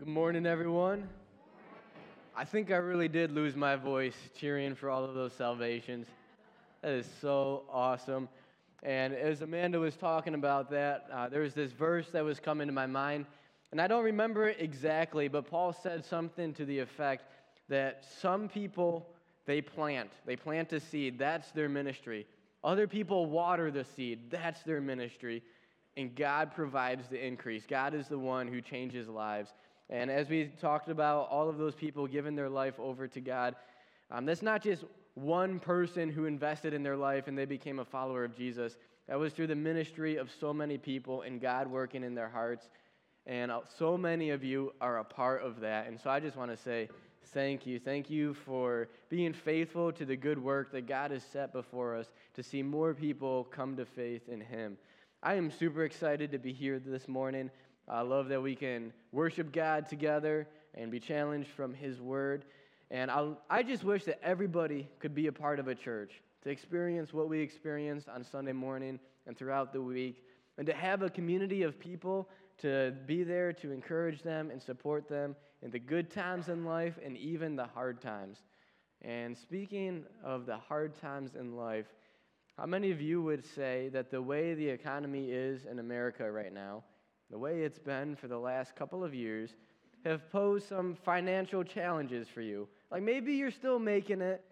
Good morning, everyone. I think I really did lose my voice cheering for all of those salvations. That is so awesome. And as Amanda was talking about that, uh, there was this verse that was coming to my mind. And I don't remember it exactly, but Paul said something to the effect that some people, they plant. They plant a seed. That's their ministry. Other people water the seed. That's their ministry. And God provides the increase. God is the one who changes lives. And as we talked about all of those people giving their life over to God, um, that's not just one person who invested in their life and they became a follower of Jesus. That was through the ministry of so many people and God working in their hearts. And uh, so many of you are a part of that. And so I just want to say thank you. Thank you for being faithful to the good work that God has set before us to see more people come to faith in Him. I am super excited to be here this morning. I love that we can worship God together and be challenged from His Word. And i I just wish that everybody could be a part of a church, to experience what we experienced on Sunday morning and throughout the week, and to have a community of people to be there to encourage them and support them in the good times in life and even the hard times. And speaking of the hard times in life, how many of you would say that the way the economy is in America right now, the way it's been for the last couple of years, have posed some financial challenges for you. Like maybe you're still making it,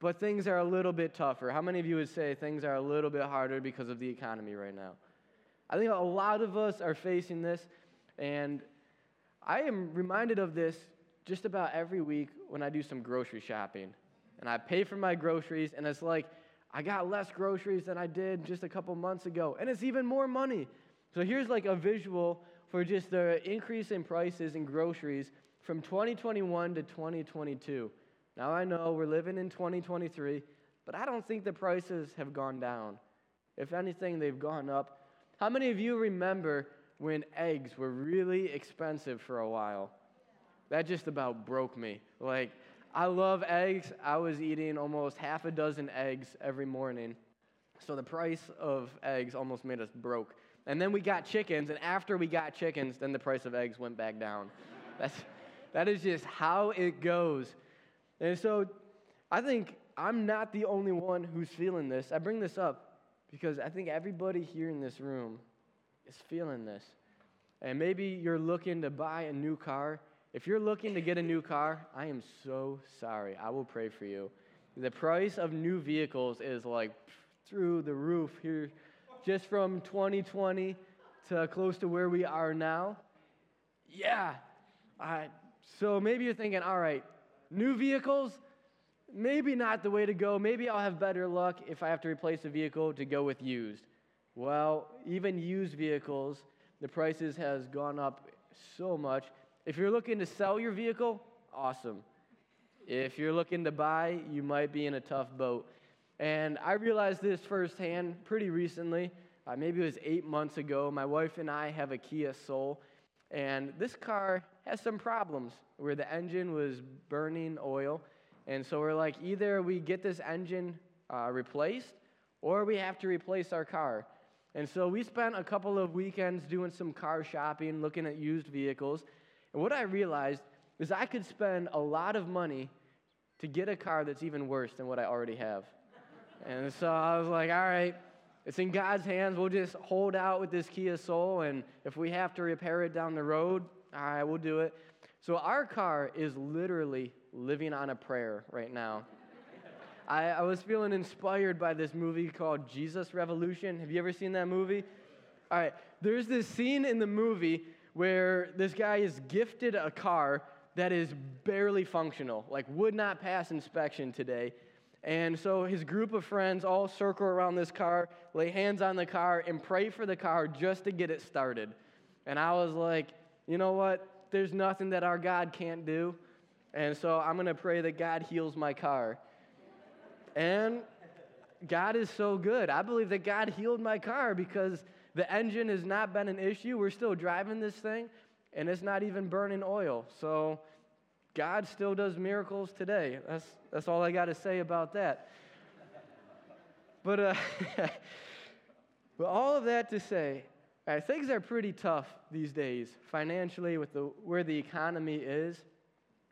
but things are a little bit tougher. How many of you would say things are a little bit harder because of the economy right now? I think a lot of us are facing this, and I am reminded of this just about every week when I do some grocery shopping. And I pay for my groceries, and it's like I got less groceries than I did just a couple months ago, and it's even more money. So here's like a visual for just the increase in prices in groceries from 2021 to 2022. Now I know we're living in 2023, but I don't think the prices have gone down. If anything, they've gone up. How many of you remember when eggs were really expensive for a while? That just about broke me. Like, I love eggs. I was eating almost half a dozen eggs every morning. So the price of eggs almost made us broke. And then we got chickens, and after we got chickens, then the price of eggs went back down. That's, that is just how it goes. And so I think I'm not the only one who's feeling this. I bring this up because I think everybody here in this room is feeling this. And maybe you're looking to buy a new car. If you're looking to get a new car, I am so sorry. I will pray for you. The price of new vehicles is like through the roof here just from 2020 to close to where we are now? Yeah. so maybe you're thinking, all right, new vehicles, maybe not the way to go. Maybe I'll have better luck if I have to replace a vehicle to go with used. Well, even used vehicles, the prices has gone up so much. If you're looking to sell your vehicle, awesome. If you're looking to buy, you might be in a tough boat. And I realized this firsthand pretty recently. Uh, maybe it was eight months ago. My wife and I have a Kia Soul, and this car has some problems where the engine was burning oil. And so we're like, either we get this engine uh, replaced or we have to replace our car. And so we spent a couple of weekends doing some car shopping, looking at used vehicles. And what I realized is I could spend a lot of money to get a car that's even worse than what I already have. And so I was like, all right, it's in God's hands. We'll just hold out with this Kia Soul, and if we have to repair it down the road, all right, we'll do it. So our car is literally living on a prayer right now. I, I was feeling inspired by this movie called Jesus Revolution. Have you ever seen that movie? All right, there's this scene in the movie where this guy is gifted a car that is barely functional, like would not pass inspection today. And so his group of friends all circle around this car, lay hands on the car, and pray for the car just to get it started. And I was like, you know what? There's nothing that our God can't do. And so I'm going to pray that God heals my car. And God is so good. I believe that God healed my car because the engine has not been an issue. We're still driving this thing, and it's not even burning oil. So God still does miracles today. That's, that's all I got to say about that. But, uh, but all of that to say, Right, things are pretty tough these days financially with the, where the economy is.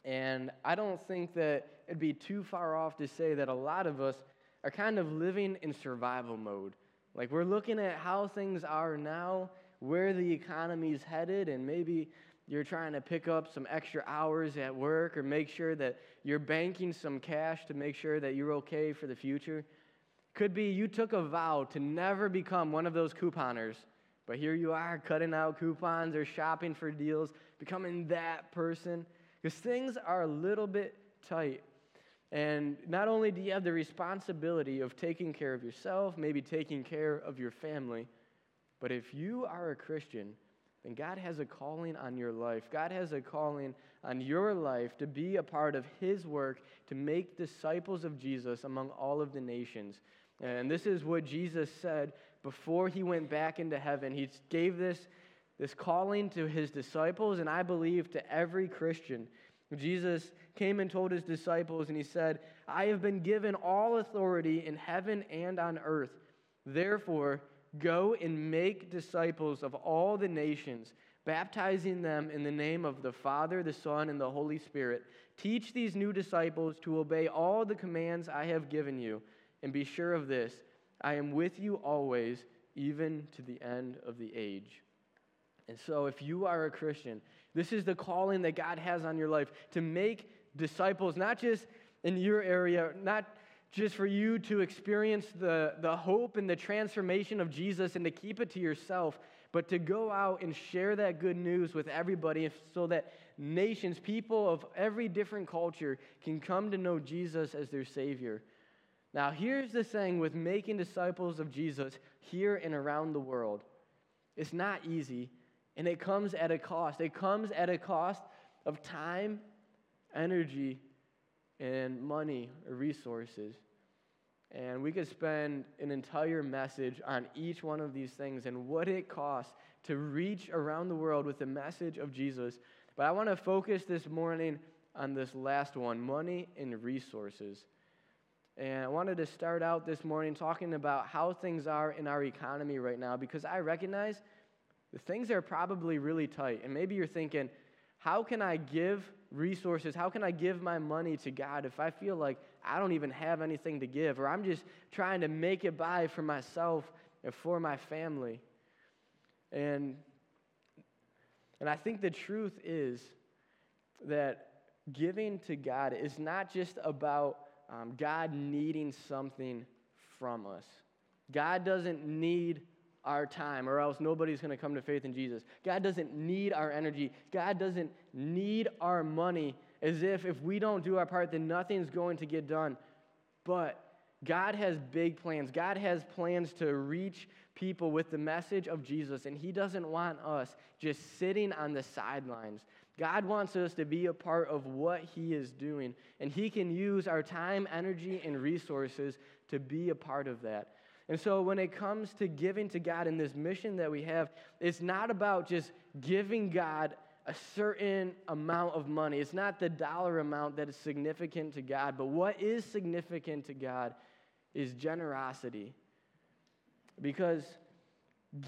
And I don't think that it'd be too far off to say that a lot of us are kind of living in survival mode. Like we're looking at how things are now, where the economy's headed, and maybe you're trying to pick up some extra hours at work or make sure that you're banking some cash to make sure that you're okay for the future. Could be you took a vow to never become one of those couponers, but here you are cutting out coupons or shopping for deals, becoming that person. Because things are a little bit tight. And not only do you have the responsibility of taking care of yourself, maybe taking care of your family, but if you are a Christian, then God has a calling on your life. God has a calling on your life to be a part of His work to make disciples of Jesus among all of the nations. And this is what Jesus said before He went back into heaven. He gave this, this calling to His disciples, and I believe to every Christian. Jesus came and told His disciples, and He said, I have been given all authority in heaven and on earth. Therefore, Go and make disciples of all the nations, baptizing them in the name of the Father, the Son, and the Holy Spirit. Teach these new disciples to obey all the commands I have given you, and be sure of this I am with you always, even to the end of the age. And so, if you are a Christian, this is the calling that God has on your life to make disciples, not just in your area, not just for you to experience the, the hope and the transformation of Jesus and to keep it to yourself, but to go out and share that good news with everybody so that nations, people of every different culture, can come to know Jesus as their Savior. Now, here's the thing with making disciples of Jesus here and around the world it's not easy, and it comes at a cost. It comes at a cost of time, energy, and money or resources. And we could spend an entire message on each one of these things and what it costs to reach around the world with the message of Jesus. But I want to focus this morning on this last one money and resources. And I wanted to start out this morning talking about how things are in our economy right now because I recognize the things are probably really tight. And maybe you're thinking, how can I give resources? How can I give my money to God if I feel like I don't even have anything to give or I'm just trying to make it by for myself and for my family? And, and I think the truth is that giving to God is not just about um, God needing something from us. God doesn't need our time, or else nobody's going to come to faith in Jesus. God doesn't need our energy. God doesn't need our money, as if if we don't do our part, then nothing's going to get done. But God has big plans. God has plans to reach people with the message of Jesus, and He doesn't want us just sitting on the sidelines. God wants us to be a part of what He is doing, and He can use our time, energy, and resources to be a part of that. And so when it comes to giving to God in this mission that we have, it's not about just giving God a certain amount of money. It's not the dollar amount that is significant to God, but what is significant to God is generosity. Because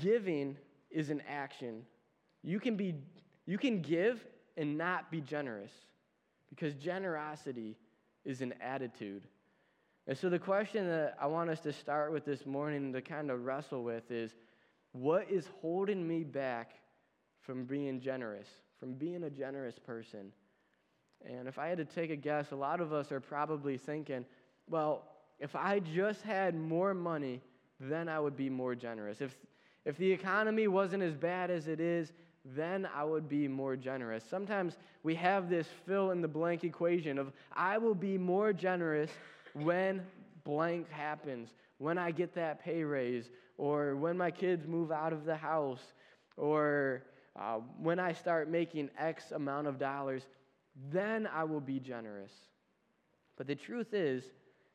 giving is an action. You can be you can give and not be generous because generosity is an attitude. And so, the question that I want us to start with this morning to kind of wrestle with is what is holding me back from being generous, from being a generous person? And if I had to take a guess, a lot of us are probably thinking, well, if I just had more money, then I would be more generous. If, if the economy wasn't as bad as it is, then I would be more generous. Sometimes we have this fill in the blank equation of I will be more generous when blank happens, when I get that pay raise, or when my kids move out of the house, or uh, when I start making X amount of dollars, then I will be generous. But the truth is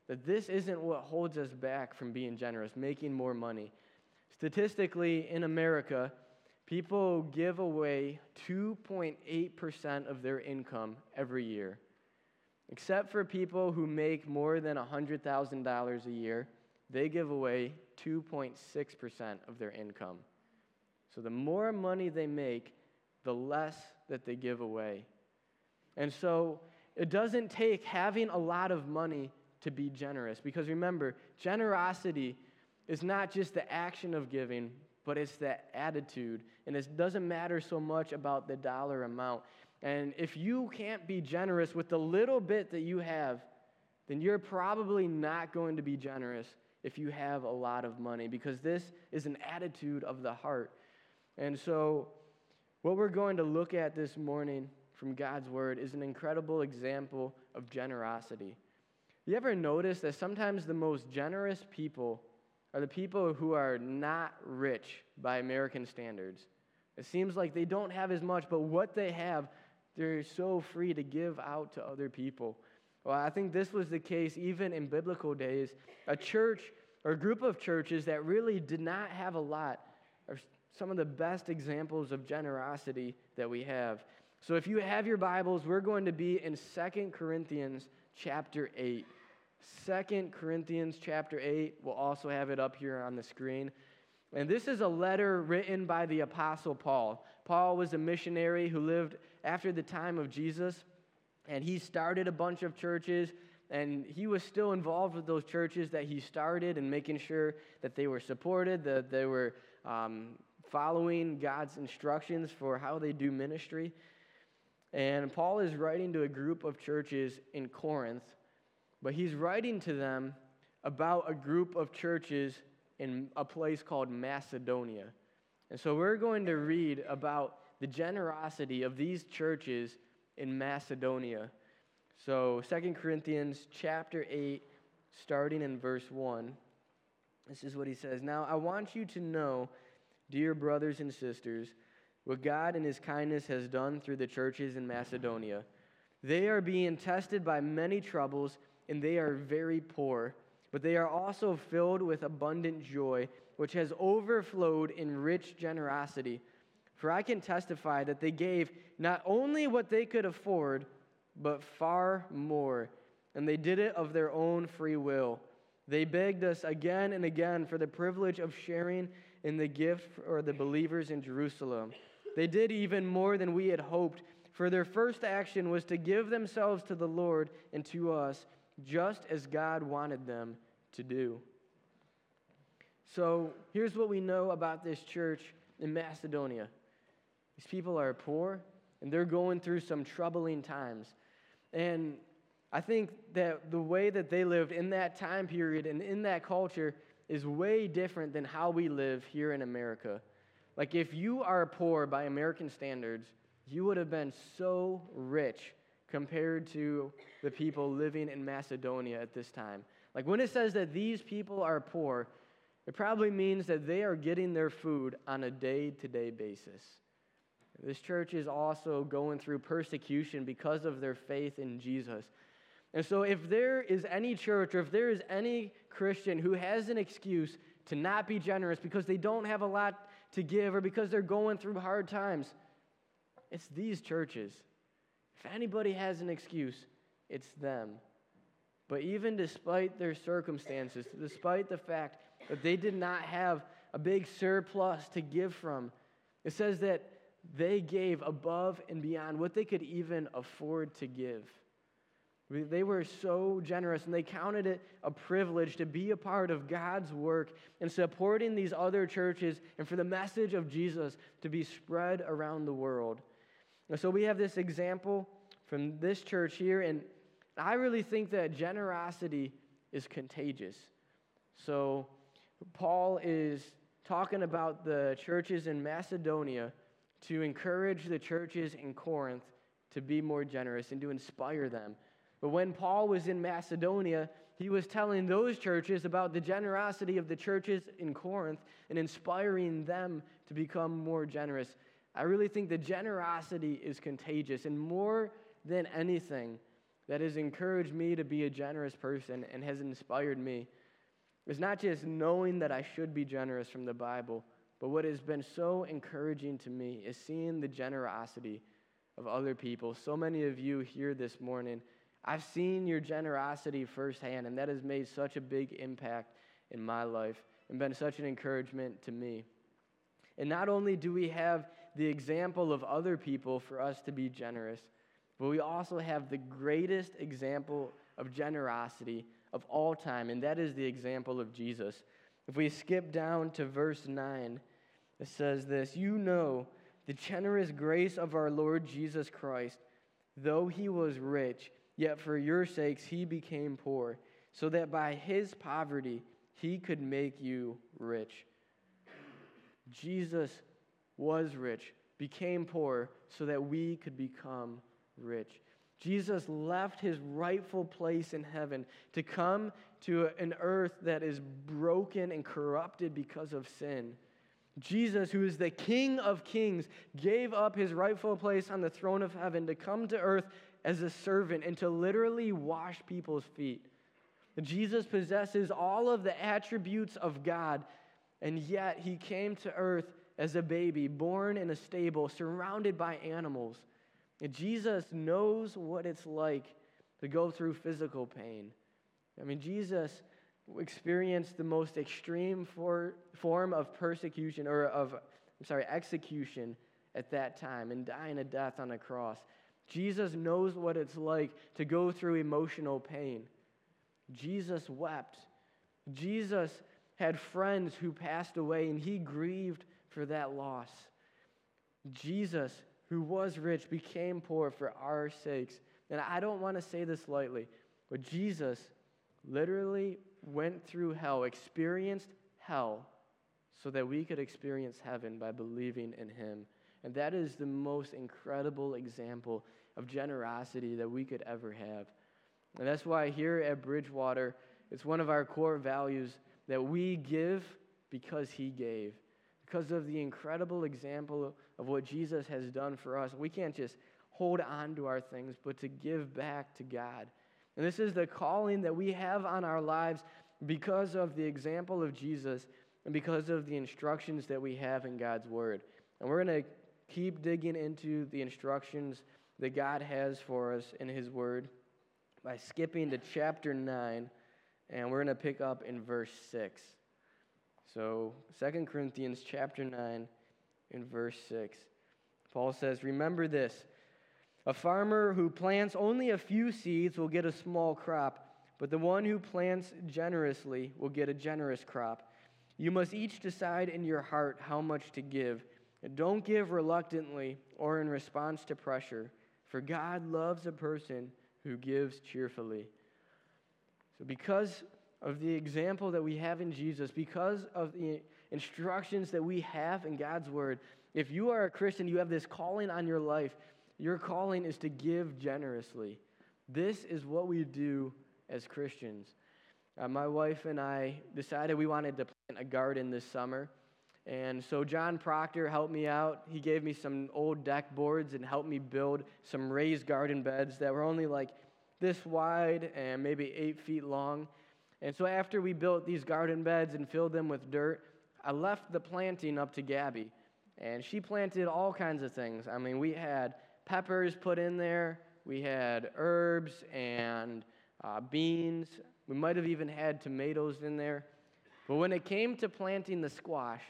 that this isn't what holds us back from being generous, making more money. Statistically, in America, people give away 2.8% of their income every year. Except for people who make more than $100,000 a year, they give away 2.6% of their income. So the more money they make, the less that they give away. And so it doesn't take having a lot of money to be generous. Because remember, generosity is not just the action of giving, but it's that attitude. And it doesn't matter so much about the dollar amount. And if you can't be generous with the little bit that you have, then you're probably not going to be generous if you have a lot of money because this is an attitude of the heart. And so, what we're going to look at this morning from God's word is an incredible example of generosity. You ever notice that sometimes the most generous people are the people who are not rich by American standards? It seems like they don't have as much, but what they have, they're so free to give out to other people. Well, I think this was the case even in biblical days. A church or a group of churches that really did not have a lot are some of the best examples of generosity that we have. So if you have your Bibles, we're going to be in Second Corinthians chapter 8. 2 Corinthians chapter 8, we'll also have it up here on the screen. And this is a letter written by the Apostle Paul. Paul was a missionary who lived after the time of Jesus, and he started a bunch of churches, and he was still involved with those churches that he started and making sure that they were supported, that they were um, following God's instructions for how they do ministry. And Paul is writing to a group of churches in Corinth, but he's writing to them about a group of churches in a place called Macedonia. And so we're going to read about the generosity of these churches in Macedonia. So 2 Corinthians chapter 8 starting in verse 1. This is what he says. Now I want you to know, dear brothers and sisters, what God in his kindness has done through the churches in Macedonia. They are being tested by many troubles and they are very poor, but they are also filled with abundant joy, which has overflowed in rich generosity. For I can testify that they gave not only what they could afford, but far more, and they did it of their own free will. They begged us again and again for the privilege of sharing in the gift for the believers in Jerusalem. They did even more than we had hoped, for their first action was to give themselves to the Lord and to us, just as God wanted them to do. So here's what we know about this church in Macedonia these people are poor and they're going through some troubling times. And I think that the way that they lived in that time period and in that culture is way different than how we live here in America. Like, if you are poor by American standards, you would have been so rich compared to the people living in Macedonia at this time. Like, when it says that these people are poor, it probably means that they are getting their food on a day to day basis. This church is also going through persecution because of their faith in Jesus. And so, if there is any church or if there is any Christian who has an excuse to not be generous because they don't have a lot to give or because they're going through hard times, it's these churches. If anybody has an excuse, it's them. But even despite their circumstances, despite the fact that they did not have a big surplus to give from, it says that they gave above and beyond what they could even afford to give. They were so generous and they counted it a privilege to be a part of God's work in supporting these other churches and for the message of Jesus to be spread around the world. And so we have this example from this church here, and I really think that generosity is contagious. So Paul is talking about the churches in Macedonia to encourage the churches in Corinth to be more generous and to inspire them. But when Paul was in Macedonia, he was telling those churches about the generosity of the churches in Corinth and inspiring them to become more generous. I really think the generosity is contagious, and more than anything, that has encouraged me to be a generous person and has inspired me is not just knowing that I should be generous from the Bible, but what has been so encouraging to me is seeing the generosity of other people. So many of you here this morning, I've seen your generosity firsthand, and that has made such a big impact in my life and been such an encouragement to me. And not only do we have the example of other people for us to be generous, but we also have the greatest example of generosity of all time, and that is the example of Jesus. If we skip down to verse 9, it says this You know the generous grace of our Lord Jesus Christ, though he was rich, yet for your sakes he became poor, so that by his poverty he could make you rich. Jesus was rich, became poor, so that we could become rich. Jesus left his rightful place in heaven to come to an earth that is broken and corrupted because of sin. Jesus, who is the King of kings, gave up his rightful place on the throne of heaven to come to earth as a servant and to literally wash people's feet. Jesus possesses all of the attributes of God, and yet he came to earth as a baby, born in a stable, surrounded by animals. And Jesus knows what it's like to go through physical pain. I mean, Jesus experienced the most extreme for, form of persecution or of, I'm sorry, execution at that time and dying a death on a cross. Jesus knows what it's like to go through emotional pain. Jesus wept. Jesus had friends who passed away and he grieved for that loss. Jesus, who was rich, became poor for our sakes. And I don't want to say this lightly, but Jesus literally went through hell, experienced hell, so that we could experience heaven by believing in him. And that is the most incredible example of generosity that we could ever have. And that's why here at Bridgewater, it's one of our core values that we give because he gave. Because of the incredible example of what Jesus has done for us, we can't just hold on to our things, but to give back to God. And this is the calling that we have on our lives because of the example of Jesus and because of the instructions that we have in God's Word. And we're going to keep digging into the instructions that God has for us in His Word by skipping to chapter 9, and we're going to pick up in verse 6. So, 2 Corinthians chapter 9, in verse 6, Paul says, Remember this a farmer who plants only a few seeds will get a small crop, but the one who plants generously will get a generous crop. You must each decide in your heart how much to give. don't give reluctantly or in response to pressure, for God loves a person who gives cheerfully. So, because of the example that we have in Jesus, because of the instructions that we have in God's Word, if you are a Christian, you have this calling on your life. Your calling is to give generously. This is what we do as Christians. Uh, my wife and I decided we wanted to plant a garden this summer. And so John Proctor helped me out. He gave me some old deck boards and helped me build some raised garden beds that were only like this wide and maybe eight feet long. And so after we built these garden beds and filled them with dirt, I left the planting up to Gabby. And she planted all kinds of things. I mean, we had peppers put in there, we had herbs and uh, beans. We might have even had tomatoes in there. But when it came to planting the squash,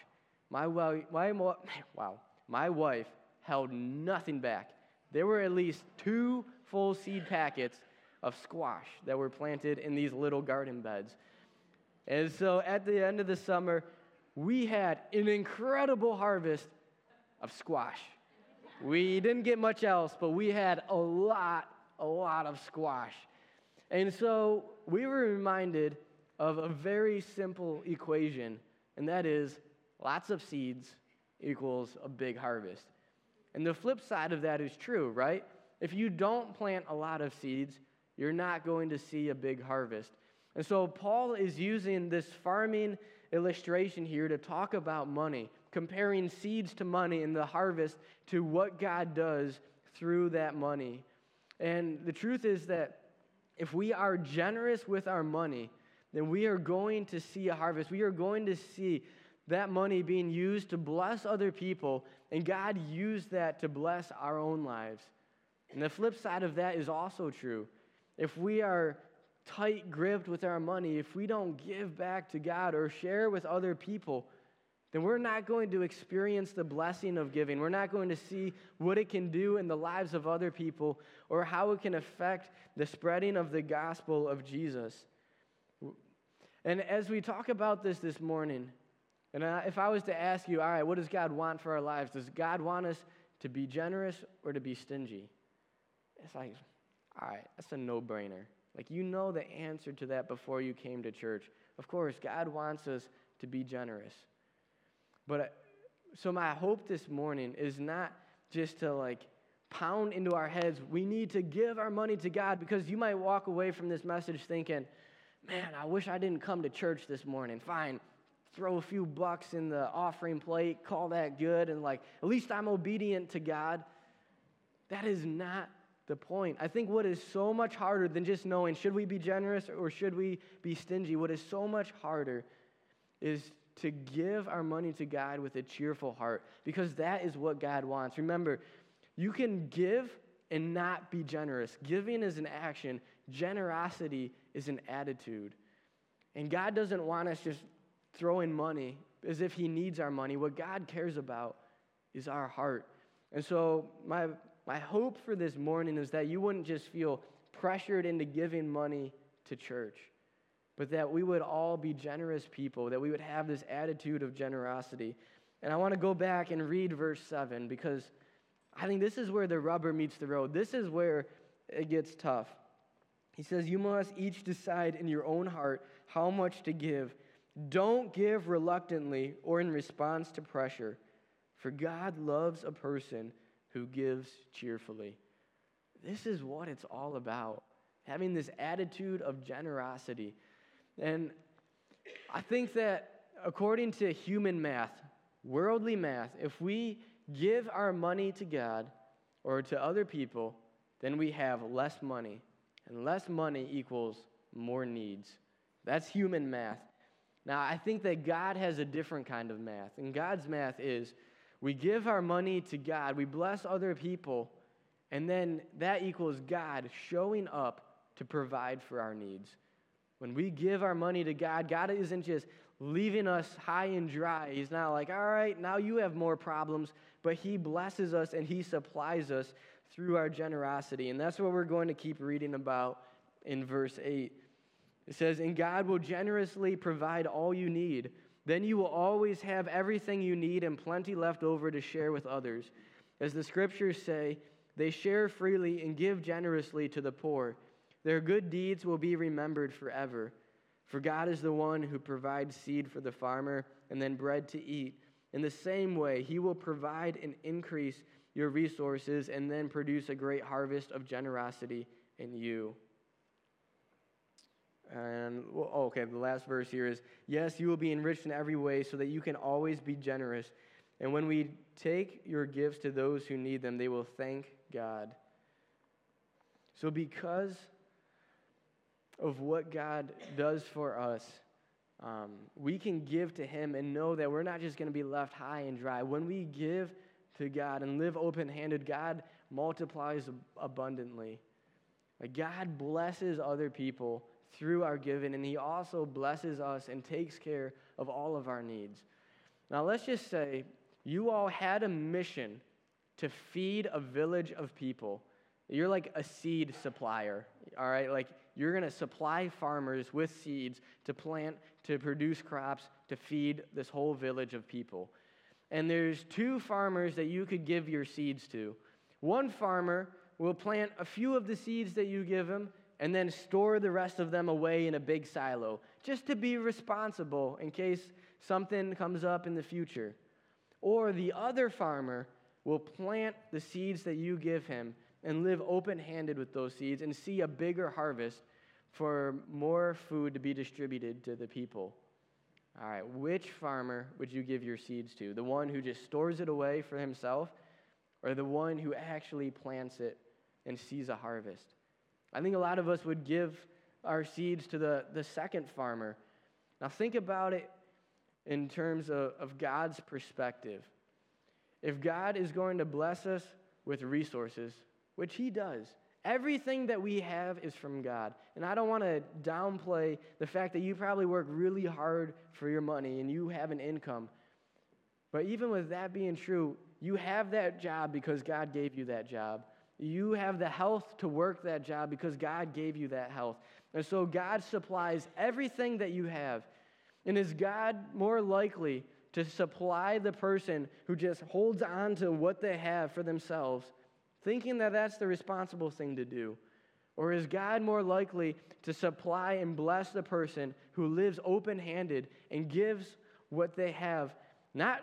my, my, wow, my wife held nothing back. There were at least two full seed packets of squash that were planted in these little garden beds. And so at the end of the summer, we had an incredible harvest of squash. We didn't get much else, but we had a lot, a lot of squash. And so we were reminded of a very simple equation, and that is lots of seeds equals a big harvest. And the flip side of that is true, right? If you don't plant a lot of seeds, you're not going to see a big harvest. And so Paul is using this farming illustration here to talk about money, comparing seeds to money and the harvest to what God does through that money. And the truth is that if we are generous with our money, then we are going to see a harvest. We are going to see that money being used to bless other people, and God used that to bless our own lives. And the flip side of that is also true. If we are tight gripped with our money, if we don't give back to God or share with other people, then we're not going to experience the blessing of giving. We're not going to see what it can do in the lives of other people or how it can affect the spreading of the gospel of Jesus. And as we talk about this this morning, and if I was to ask you, all right, what does God want for our lives? Does God want us to be generous or to be stingy? It's like, all right, that's a no brainer. Like, you know the answer to that before you came to church. Of course, God wants us to be generous. But uh, so my hope this morning is not just to like pound into our heads, we need to give our money to God because you might walk away from this message thinking, man, I wish I didn't come to church this morning. Fine, throw a few bucks in the offering plate, call that good, and like, at least I'm obedient to God. That is not the point. I think what is so much harder than just knowing should we be generous or should we be stingy, what is so much harder is to give our money to God with a cheerful heart because that is what God wants. Remember, you can give and not be generous. Giving is an action, generosity is an attitude. And God doesn't want us just throwing money as if He needs our money. What God cares about is our heart. And so, my, my hope for this morning is that you wouldn't just feel pressured into giving money to church but that we would all be generous people, that we would have this attitude of generosity. And I want to go back and read verse 7 because I think this is where the rubber meets the road. This is where it gets tough. He says, You must each decide in your own heart how much to give. Don't give reluctantly or in response to pressure, for God loves a person who gives cheerfully. This is what it's all about having this attitude of generosity. And I think that according to human math, worldly math, if we give our money to God or to other people, then we have less money. And less money equals more needs. That's human math. Now, I think that God has a different kind of math. And God's math is we give our money to God, we bless other people, and then that equals God showing up to provide for our needs. When we give our money to God, God isn't just leaving us high and dry. He's not like, all right, now you have more problems, but He blesses us and He supplies us through our generosity. And that's what we're going to keep reading about in verse 8. It says, And God will generously provide all you need. Then you will always have everything you need and plenty left over to share with others. As the scriptures say, they share freely and give generously to the poor. Their good deeds will be remembered forever. For God is the one who provides seed for the farmer and then bread to eat. In the same way, He will provide and increase your resources and then produce a great harvest of generosity in you. And, well, oh, okay, the last verse here is Yes, you will be enriched in every way so that you can always be generous. And when we take your gifts to those who need them, they will thank God. So, because of what God does for us, um, we can give to Him and know that we're not just going to be left high and dry. When we give to God and live open handed, God multiplies abundantly. Like God blesses other people through our giving, and He also blesses us and takes care of all of our needs. Now, let's just say you all had a mission to feed a village of people. You're like a seed supplier, all right? Like you're going to supply farmers with seeds to plant, to produce crops, to feed this whole village of people. And there's two farmers that you could give your seeds to. One farmer will plant a few of the seeds that you give him and then store the rest of them away in a big silo, just to be responsible in case something comes up in the future. Or the other farmer will plant the seeds that you give him and live open handed with those seeds and see a bigger harvest for more food to be distributed to the people. All right, which farmer would you give your seeds to? The one who just stores it away for himself, or the one who actually plants it and sees a harvest? I think a lot of us would give our seeds to the, the second farmer. Now, think about it in terms of, of God's perspective. If God is going to bless us with resources, which He does, Everything that we have is from God. And I don't want to downplay the fact that you probably work really hard for your money and you have an income. But even with that being true, you have that job because God gave you that job. You have the health to work that job because God gave you that health. And so God supplies everything that you have. And is God more likely to supply the person who just holds on to what they have for themselves, thinking that that's the responsible thing to do? Or is God more likely to supply and bless the person who lives open handed and gives what they have, not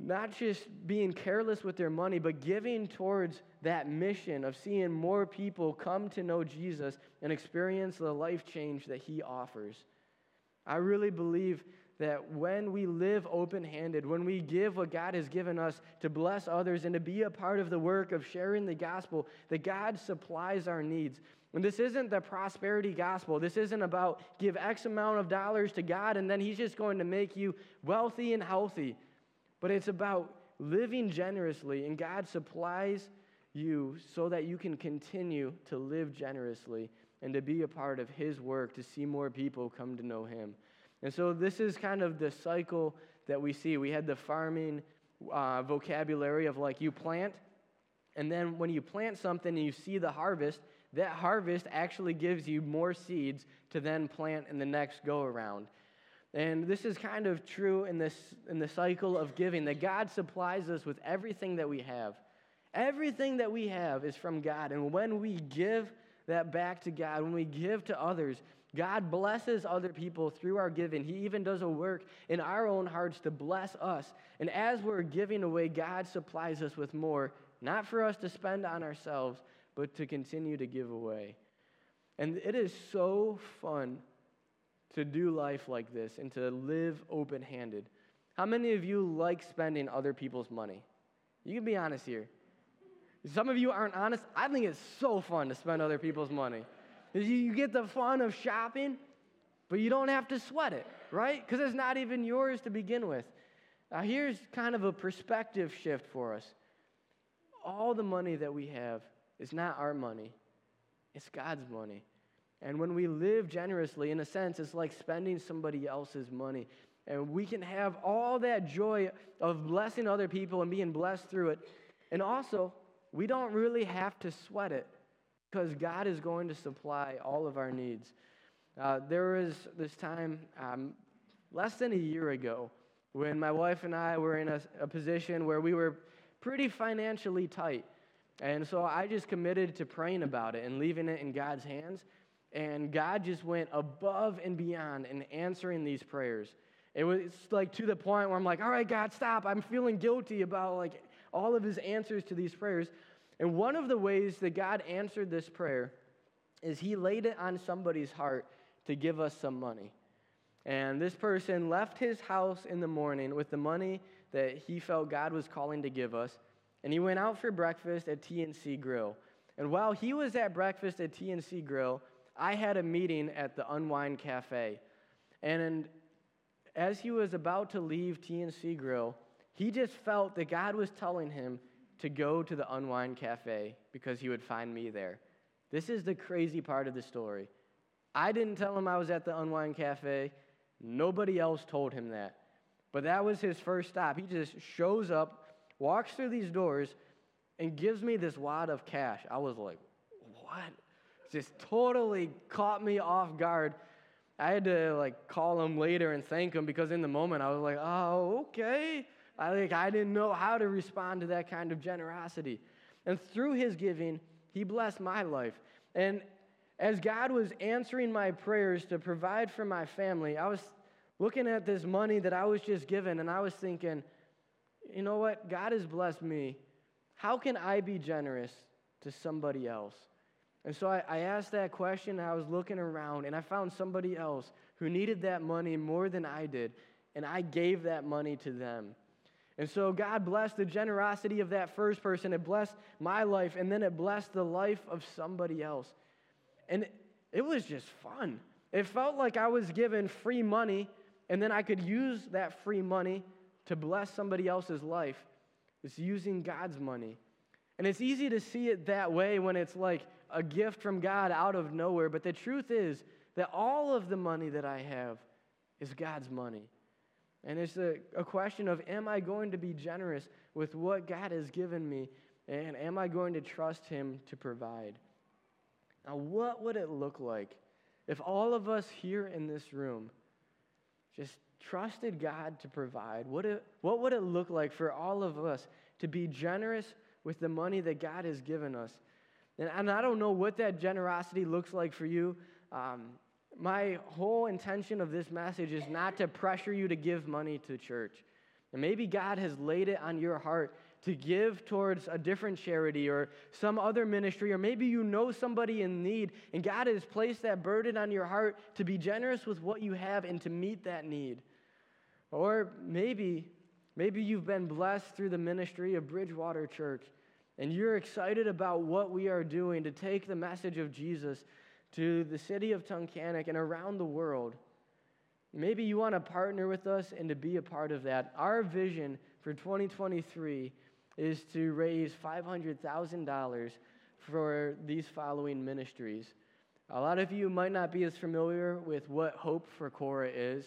not just being careless with their money, but giving towards that mission of seeing more people come to know Jesus and experience the life change that he offers. I really believe that when we live open handed, when we give what God has given us to bless others and to be a part of the work of sharing the gospel, that God supplies our needs. And this isn't the prosperity gospel. This isn't about give X amount of dollars to God and then He's just going to make you wealthy and healthy but it's about living generously, and God supplies you so that you can continue to live generously and to be a part of His work to see more people come to know Him. And so, this is kind of the cycle that we see. We had the farming uh, vocabulary of like you plant, and then when you plant something and you see the harvest, that harvest actually gives you more seeds to then plant in the next go around. And this is kind of true in, this, in the cycle of giving, that God supplies us with everything that we have. Everything that we have is from God. And when we give that back to God, when we give to others, God blesses other people through our giving. He even does a work in our own hearts to bless us. And as we're giving away, God supplies us with more, not for us to spend on ourselves, but to continue to give away. And it is so fun to do life like this and to live open handed. How many of you like spending other people's money? You can be honest here. Some of you aren't honest. I think it's so fun to spend other people's money. You get the fun of shopping, but you don't have to sweat it, right? Because it's not even yours to begin with. Now, here's kind of a perspective shift for us. All the money that we have is not our money, it's God's money. And when we live generously, in a sense, it's like spending somebody else's money. And we can have all that joy of blessing other people and being blessed through it. And also, we don't really have to sweat it because God is going to supply all of our needs. Uh, there was this time um, less than a year ago when my wife and I were in a, a position where we were pretty financially tight. And so I just committed to praying about it and leaving it in God's hands. And God just went above and beyond in answering these prayers. It was like to the point where I'm like, all right, God, stop. I'm feeling guilty about like all of his answers to these prayers. And one of the ways that God answered this prayer is he laid it on somebody's heart to give us some money. And this person left his house in the morning with the money that he felt God was calling to give us. And he went out for breakfast at TNC Grill. And while he was at breakfast at TNC Grill, I had a meeting at the Unwind Cafe. And as he was about to leave TNC Grill, he just felt that God was telling him to go to the Unwind Cafe because he would find me there. This is the crazy part of the story. I didn't tell him I was at the Unwind Cafe. Nobody else told him that. But that was his first stop. He just shows up, walks through these doors, and gives me this wad of cash. I was like, what? just totally caught me off guard. I had to like call him later and thank him because in the moment I was like, oh, okay. I like I didn't know how to respond to that kind of generosity. And through his giving, he blessed my life. And as God was answering my prayers to provide for my family, I was looking at this money that I was just given and I was thinking, you know what? God has blessed me. How can I be generous to somebody else? And so I, I asked that question, I was looking around, and I found somebody else who needed that money more than I did, and I gave that money to them. And so God blessed the generosity of that first person. It blessed my life, and then it blessed the life of somebody else. And it was just fun. It felt like I was given free money, and then I could use that free money to bless somebody else's life. It's using God's money. And it's easy to see it that way when it's like, a gift from God out of nowhere. But the truth is that all of the money that I have is God's money. And it's a, a question of am I going to be generous with what God has given me? And am I going to trust Him to provide? Now, what would it look like if all of us here in this room just trusted God to provide? What, it, what would it look like for all of us to be generous with the money that God has given us? And, and I don't know what that generosity looks like for you. Um, my whole intention of this message is not to pressure you to give money to church. And maybe God has laid it on your heart to give towards a different charity or some other ministry, or maybe you know somebody in need, and God has placed that burden on your heart to be generous with what you have and to meet that need. Or maybe, maybe you've been blessed through the ministry of Bridgewater Church, and you're excited about what we are doing to take the message of Jesus to the city of Tunkhannock and around the world. Maybe you want to partner with us and to be a part of that. Our vision for 2023 is to raise $500,000 for these following ministries. A lot of you might not be as familiar with what Hope for Korah is.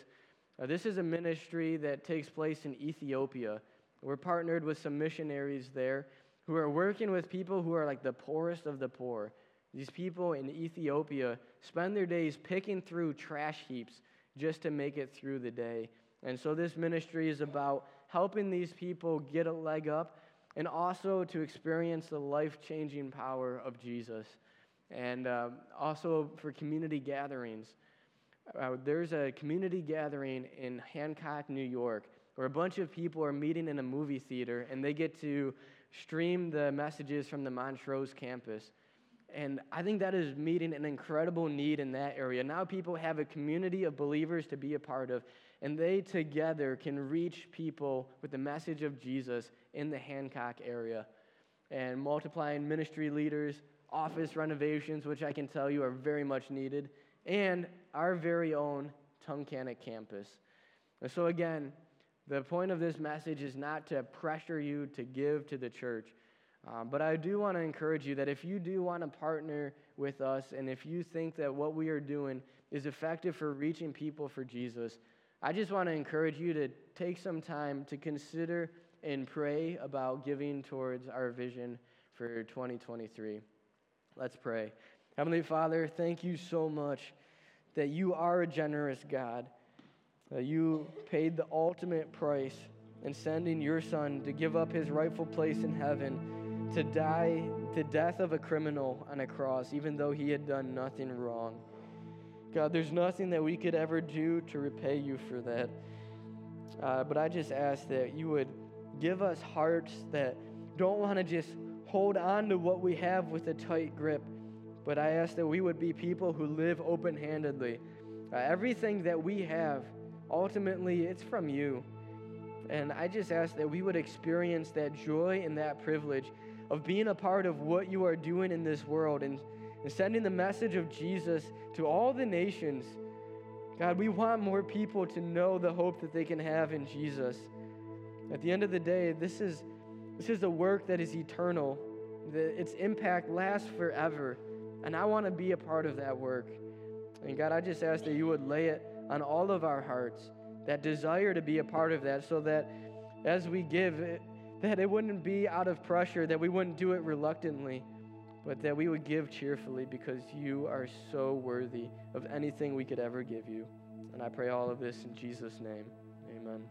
Uh, this is a ministry that takes place in Ethiopia. We're partnered with some missionaries there who are working with people who are like the poorest of the poor. These people in Ethiopia spend their days picking through trash heaps just to make it through the day. And so this ministry is about helping these people get a leg up and also to experience the life changing power of Jesus. And uh, also for community gatherings. Uh, there's a community gathering in Hancock, New York, where a bunch of people are meeting in a movie theater and they get to stream the messages from the Montrose campus. And I think that is meeting an incredible need in that area. Now people have a community of believers to be a part of, and they together can reach people with the message of Jesus in the Hancock area. And multiplying ministry leaders, office renovations, which I can tell you are very much needed, and our very own Tunkhannock campus. And so, again, the point of this message is not to pressure you to give to the church, um, but I do want to encourage you that if you do want to partner with us and if you think that what we are doing is effective for reaching people for Jesus, I just want to encourage you to take some time to consider and pray about giving towards our vision for 2023. Let's pray. Heavenly Father, thank you so much that you are a generous God, that you paid the ultimate price in sending your Son to give up his rightful place in heaven to die the death of a criminal on a cross, even though he had done nothing wrong. God, there's nothing that we could ever do to repay you for that. Uh, but I just ask that you would give us hearts that don't want to just hold on to what we have with a tight grip, but I ask that we would be people who live open handedly. Uh, everything that we have, ultimately, it's from you. And I just ask that we would experience that joy and that privilege of being a part of what you are doing in this world and, and sending the message of Jesus to all the nations. God, we want more people to know the hope that they can have in Jesus. At the end of the day, this is, this is a work that is eternal, that its impact lasts forever. And I want to be a part of that work. And God, I just ask that you would lay it on all of our hearts, that desire to be a part of that, so that as we give, that it wouldn't be out of pressure, that we wouldn't do it reluctantly, but that we would give cheerfully because you are so worthy of anything we could ever give you. And I pray all of this in Jesus' name. Amen.